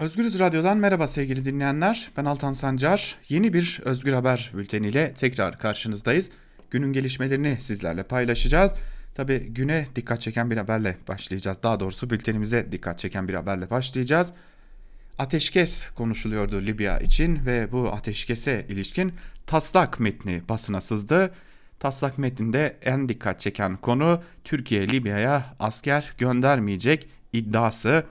Özgürüz Radyo'dan merhaba sevgili dinleyenler. Ben Altan Sancar. Yeni bir Özgür Haber bülteniyle tekrar karşınızdayız. Günün gelişmelerini sizlerle paylaşacağız. Tabi güne dikkat çeken bir haberle başlayacağız. Daha doğrusu bültenimize dikkat çeken bir haberle başlayacağız. Ateşkes konuşuluyordu Libya için ve bu ateşkese ilişkin taslak metni basına sızdı. Taslak metninde en dikkat çeken konu Türkiye Libya'ya asker göndermeyecek iddiası.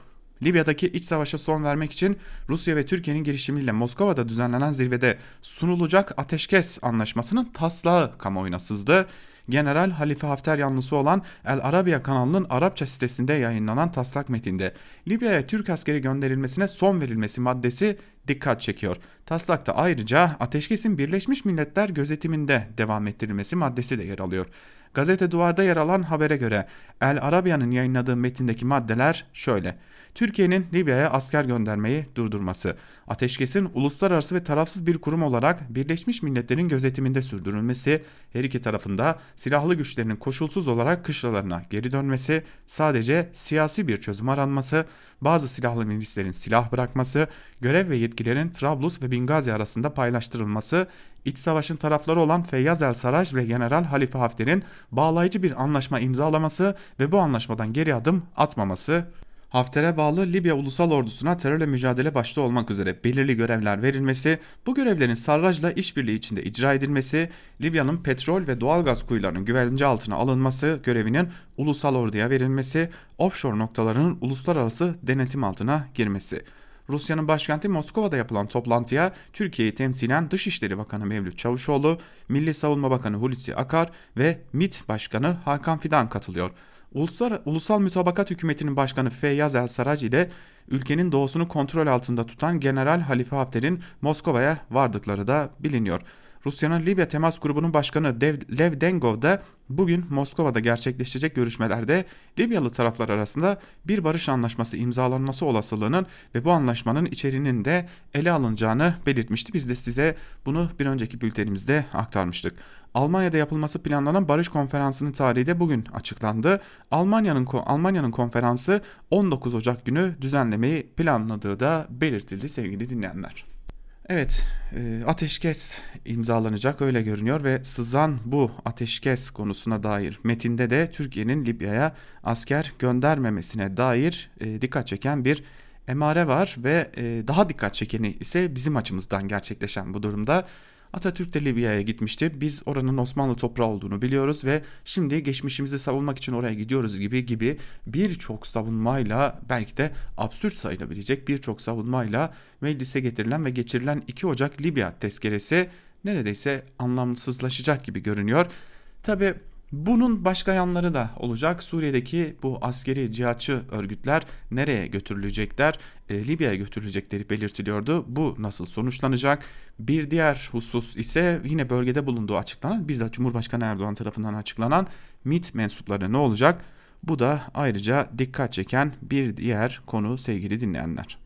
Libya'daki iç savaşa son vermek için Rusya ve Türkiye'nin girişimiyle Moskova'da düzenlenen zirvede sunulacak ateşkes anlaşmasının taslağı kamuoyuna sızdı. General Halife Hafter yanlısı olan El Arabiya kanalının Arapça sitesinde yayınlanan taslak metinde Libya'ya Türk askeri gönderilmesine son verilmesi maddesi dikkat çekiyor. Taslakta ayrıca ateşkesin Birleşmiş Milletler gözetiminde devam ettirilmesi maddesi de yer alıyor. Gazete Duvar'da yer alan habere göre El Arabiya'nın yayınladığı metindeki maddeler şöyle. Türkiye'nin Libya'ya asker göndermeyi durdurması, ateşkesin uluslararası ve tarafsız bir kurum olarak Birleşmiş Milletler'in gözetiminde sürdürülmesi, her iki tarafında silahlı güçlerinin koşulsuz olarak kışlalarına geri dönmesi, sadece siyasi bir çözüm aranması, bazı silahlı milislerin silah bırakması, görev ve yetkilerin Trablus ve Bingazi arasında paylaştırılması, iç savaşın tarafları olan Feyyaz El Saraj ve General Halife Hafter'in bağlayıcı bir anlaşma imzalaması ve bu anlaşmadan geri adım atmaması, Hafter'e bağlı Libya Ulusal Ordusu'na terörle mücadele başta olmak üzere belirli görevler verilmesi, bu görevlerin Sarraj'la işbirliği içinde icra edilmesi, Libya'nın petrol ve doğalgaz kuyularının güvence altına alınması görevinin ulusal orduya verilmesi, offshore noktalarının uluslararası denetim altına girmesi. Rusya'nın başkenti Moskova'da yapılan toplantıya Türkiye'yi temsilen Dışişleri Bakanı Mevlüt Çavuşoğlu, Milli Savunma Bakanı Hulusi Akar ve MİT Başkanı Hakan Fidan katılıyor. Uluslar, Ulusal Mütabakat Hükümeti'nin başkanı Feyyaz El Saraj ile ülkenin doğusunu kontrol altında tutan General Halife Hafter'in Moskova'ya vardıkları da biliniyor. Rusya'nın Libya Temas Grubu'nun başkanı Lev Dengov da bugün Moskova'da gerçekleşecek görüşmelerde Libyalı taraflar arasında bir barış anlaşması imzalanması olasılığının ve bu anlaşmanın içeriğinin de ele alınacağını belirtmişti. Biz de size bunu bir önceki bültenimizde aktarmıştık. Almanya'da yapılması planlanan barış konferansının tarihi de bugün açıklandı. Almanya'nın Almanya'nın konferansı 19 Ocak günü düzenlemeyi planladığı da belirtildi sevgili dinleyenler. Evet, e, ateşkes imzalanacak öyle görünüyor ve sızan bu ateşkes konusuna dair metinde de Türkiye'nin Libya'ya asker göndermemesine dair e, dikkat çeken bir emare var ve e, daha dikkat çekeni ise bizim açımızdan gerçekleşen bu durumda Atatürk de Libya'ya gitmişti. Biz oranın Osmanlı toprağı olduğunu biliyoruz ve şimdi geçmişimizi savunmak için oraya gidiyoruz gibi gibi birçok savunmayla belki de absürt sayılabilecek birçok savunmayla meclise getirilen ve geçirilen 2 Ocak Libya tezkeresi neredeyse anlamsızlaşacak gibi görünüyor. Tabi bunun başka yanları da olacak. Suriye'deki bu askeri cihatçı örgütler nereye götürülecekler? E, Libya'ya götürülecekleri belirtiliyordu. Bu nasıl sonuçlanacak? Bir diğer husus ise yine bölgede bulunduğu açıklanan bizzat Cumhurbaşkanı Erdoğan tarafından açıklanan MIT mensupları ne olacak? Bu da ayrıca dikkat çeken bir diğer konu sevgili dinleyenler.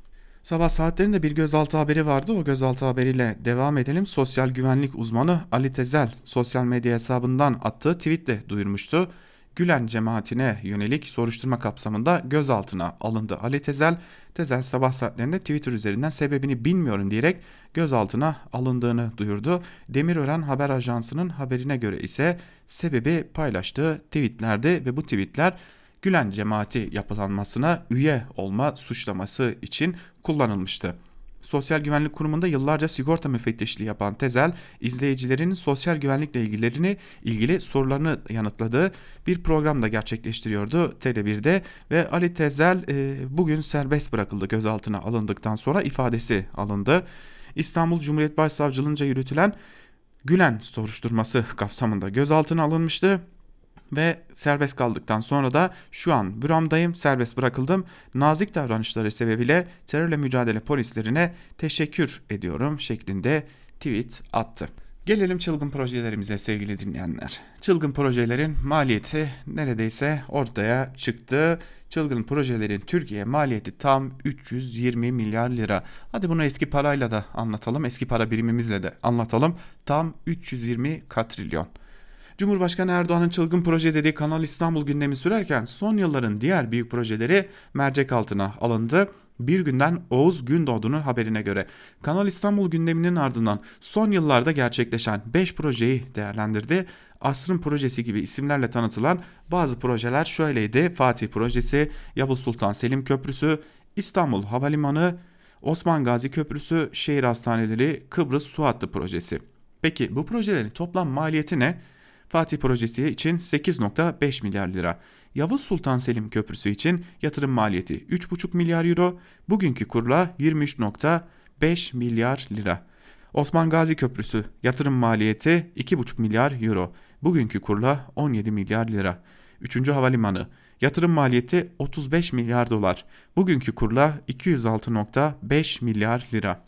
Sabah saatlerinde bir gözaltı haberi vardı. O gözaltı haberiyle devam edelim. Sosyal güvenlik uzmanı Ali Tezel sosyal medya hesabından attığı tweetle duyurmuştu. Gülen cemaatine yönelik soruşturma kapsamında gözaltına alındı Ali Tezel. Tezel sabah saatlerinde Twitter üzerinden sebebini bilmiyorum diyerek gözaltına alındığını duyurdu. Demirören Haber Ajansı'nın haberine göre ise sebebi paylaştığı tweetlerdi ve bu tweetler Gülen cemaati yapılanmasına üye olma suçlaması için kullanılmıştı. Sosyal Güvenlik Kurumu'nda yıllarca sigorta müfettişliği yapan Tezel, izleyicilerin sosyal güvenlikle ilgilerini, ilgili sorularını yanıtladığı bir programda gerçekleştiriyordu Tele1'de ve Ali Tezel e, bugün serbest bırakıldı gözaltına alındıktan sonra ifadesi alındı. İstanbul Cumhuriyet Başsavcılığınca yürütülen Gülen soruşturması kapsamında gözaltına alınmıştı ve serbest kaldıktan sonra da şu an büramdayım serbest bırakıldım. Nazik davranışları sebebiyle terörle mücadele polislerine teşekkür ediyorum şeklinde tweet attı. Gelelim çılgın projelerimize sevgili dinleyenler. Çılgın projelerin maliyeti neredeyse ortaya çıktı. Çılgın projelerin Türkiye maliyeti tam 320 milyar lira. Hadi bunu eski parayla da anlatalım. Eski para birimimizle de anlatalım. Tam 320 katrilyon. Cumhurbaşkanı Erdoğan'ın çılgın proje dediği Kanal İstanbul gündemi sürerken son yılların diğer büyük projeleri mercek altına alındı. Bir günden Oğuz Gündoğdu'nun haberine göre Kanal İstanbul gündeminin ardından son yıllarda gerçekleşen 5 projeyi değerlendirdi. Asrın projesi gibi isimlerle tanıtılan bazı projeler şöyleydi. Fatih projesi, Yavuz Sultan Selim Köprüsü, İstanbul Havalimanı, Osman Gazi Köprüsü, şehir hastaneleri, Kıbrıs Su Hattı projesi. Peki bu projelerin toplam maliyeti ne? Fatih projesi için 8.5 milyar lira. Yavuz Sultan Selim Köprüsü için yatırım maliyeti 3,5 milyar euro, bugünkü kurla 23.5 milyar lira. Osman Gazi Köprüsü yatırım maliyeti 2,5 milyar euro, bugünkü kurla 17 milyar lira. 3. Havalimanı yatırım maliyeti 35 milyar dolar, bugünkü kurla 206.5 milyar lira.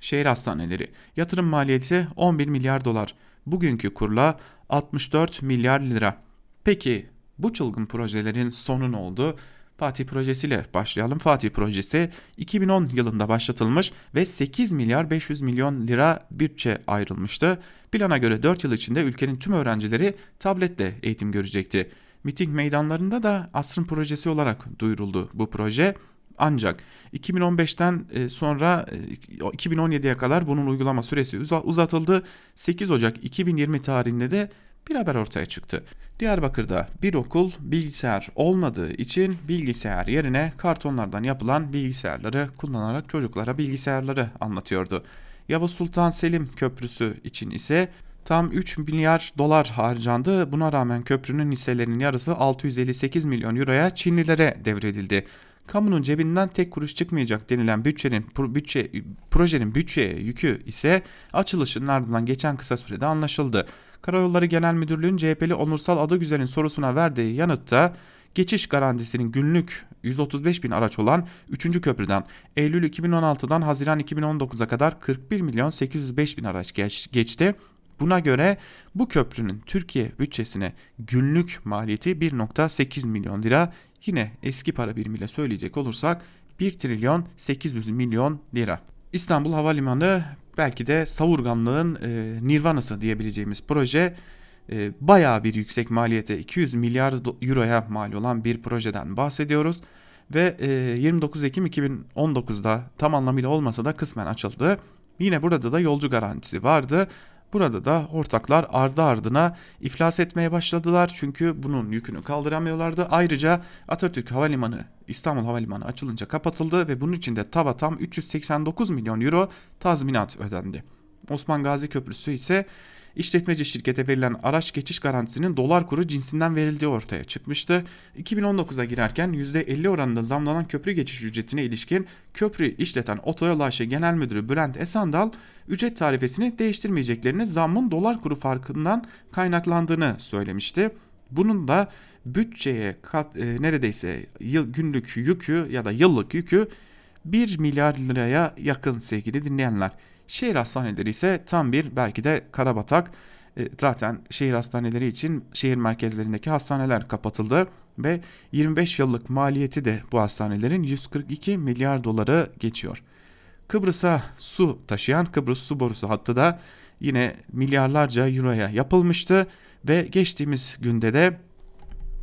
Şehir hastaneleri yatırım maliyeti 11 milyar dolar, bugünkü kurla 64 milyar lira. Peki bu çılgın projelerin sonu ne oldu? Fatih projesiyle başlayalım. Fatih projesi 2010 yılında başlatılmış ve 8 milyar 500 milyon lira bütçe ayrılmıştı. Plana göre 4 yıl içinde ülkenin tüm öğrencileri tabletle eğitim görecekti. Miting meydanlarında da asrın projesi olarak duyuruldu bu proje. Ancak 2015'ten e, sonra 2017'ye kadar bunun uygulama süresi uzatıldı. 8 Ocak 2020 tarihinde de bir haber ortaya çıktı. Diyarbakır'da bir okul bilgisayar olmadığı için bilgisayar yerine kartonlardan yapılan bilgisayarları kullanarak çocuklara bilgisayarları anlatıyordu. Yavuz Sultan Selim Köprüsü için ise tam 3 milyar dolar harcandı. Buna rağmen köprünün hisselerinin yarısı 658 milyon euroya Çinlilere devredildi kamunun cebinden tek kuruş çıkmayacak denilen bütçenin bütçe projenin bütçeye yükü ise açılışının ardından geçen kısa sürede anlaşıldı. Karayolları Genel Müdürlüğü'nün CHP'li Onursal Adıgüzel'in sorusuna verdiği yanıtta geçiş garantisinin günlük 135 bin araç olan 3. köprüden Eylül 2016'dan Haziran 2019'a kadar 41 milyon 805 bin araç geç, geçti. Buna göre bu köprünün Türkiye bütçesine günlük maliyeti 1.8 milyon lira Yine eski para birimiyle söyleyecek olursak 1 trilyon 800 milyon lira. İstanbul Havalimanı belki de savurganlığın e, nirvanası diyebileceğimiz proje e, bayağı bir yüksek maliyete 200 milyar euroya mal olan bir projeden bahsediyoruz. Ve e, 29 Ekim 2019'da tam anlamıyla olmasa da kısmen açıldı. Yine burada da yolcu garantisi vardı Burada da ortaklar ardı ardına iflas etmeye başladılar çünkü bunun yükünü kaldıramıyorlardı. Ayrıca Atatürk Havalimanı İstanbul Havalimanı açılınca kapatıldı ve bunun için de taba tam 389 milyon euro tazminat ödendi. Osman Gazi Köprüsü ise işletmeci şirkete verilen araç geçiş garantisinin dolar kuru cinsinden verildiği ortaya çıkmıştı. 2019'a girerken %50 oranında zamlanan köprü geçiş ücretine ilişkin köprü işleten Otoyol AŞ Genel Müdürü Bülent Esandal ücret tarifesini değiştirmeyeceklerini zammın dolar kuru farkından kaynaklandığını söylemişti. Bunun da bütçeye kat, e, neredeyse yıl, günlük yükü ya da yıllık yükü 1 milyar liraya yakın sevgili dinleyenler. Şehir hastaneleri ise tam bir belki de karabatak. E, zaten şehir hastaneleri için şehir merkezlerindeki hastaneler kapatıldı ve 25 yıllık maliyeti de bu hastanelerin 142 milyar doları geçiyor. Kıbrıs'a su taşıyan Kıbrıs su borusu hattı da yine milyarlarca euroya yapılmıştı ve geçtiğimiz günde de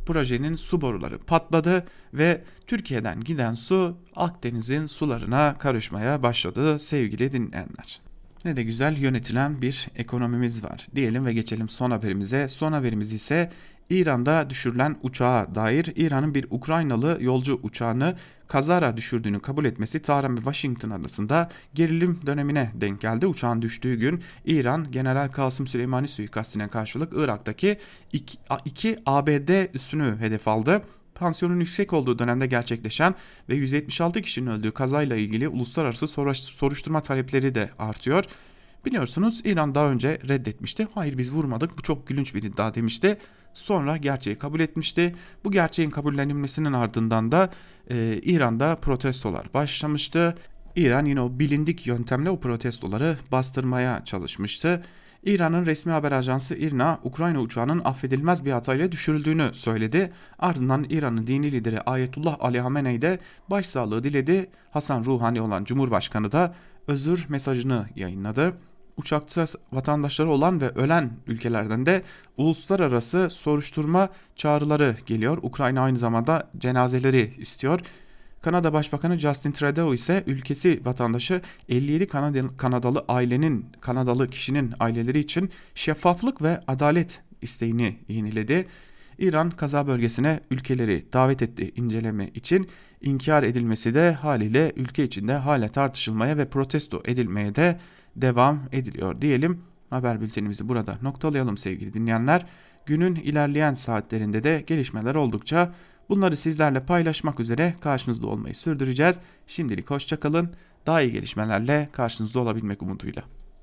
projenin su boruları patladı ve Türkiye'den giden su Akdeniz'in sularına karışmaya başladı sevgili dinleyenler. Ne de güzel yönetilen bir ekonomimiz var diyelim ve geçelim son haberimize. Son haberimiz ise İran'da düşürülen uçağa dair İran'ın bir Ukraynalı yolcu uçağını kazara düşürdüğünü kabul etmesi Tahran ve Washington arasında gerilim dönemine denk geldi. Uçağın düştüğü gün İran General Kasım Süleymani suikastine karşılık Irak'taki iki, iki ABD üssünü hedef aldı. Pansiyonun yüksek olduğu dönemde gerçekleşen ve 176 kişinin öldüğü kazayla ilgili uluslararası soruşturma talepleri de artıyor. Biliyorsunuz İran daha önce reddetmişti. Hayır biz vurmadık bu çok gülünç bir iddia demişti. Sonra gerçeği kabul etmişti. Bu gerçeğin kabullenilmesinin ardından da e, İran'da protestolar başlamıştı. İran yine o bilindik yöntemle o protestoları bastırmaya çalışmıştı. İran'ın resmi haber ajansı İRNA, Ukrayna uçağının affedilmez bir hatayla düşürüldüğünü söyledi. Ardından İran'ın dini lideri Ayetullah Ali Hamenei de başsağlığı diledi. Hasan Ruhani olan Cumhurbaşkanı da özür mesajını yayınladı uçakta vatandaşları olan ve ölen ülkelerden de uluslararası soruşturma çağrıları geliyor. Ukrayna aynı zamanda cenazeleri istiyor. Kanada Başbakanı Justin Trudeau ise ülkesi vatandaşı 57 Kanadalı, ailenin, Kanadalı kişinin aileleri için şeffaflık ve adalet isteğini yeniledi. İran kaza bölgesine ülkeleri davet etti inceleme için. İnkar edilmesi de haliyle ülke içinde hala tartışılmaya ve protesto edilmeye de devam ediliyor diyelim. Haber bültenimizi burada noktalayalım sevgili dinleyenler. Günün ilerleyen saatlerinde de gelişmeler oldukça bunları sizlerle paylaşmak üzere karşınızda olmayı sürdüreceğiz. Şimdilik hoşçakalın. Daha iyi gelişmelerle karşınızda olabilmek umuduyla.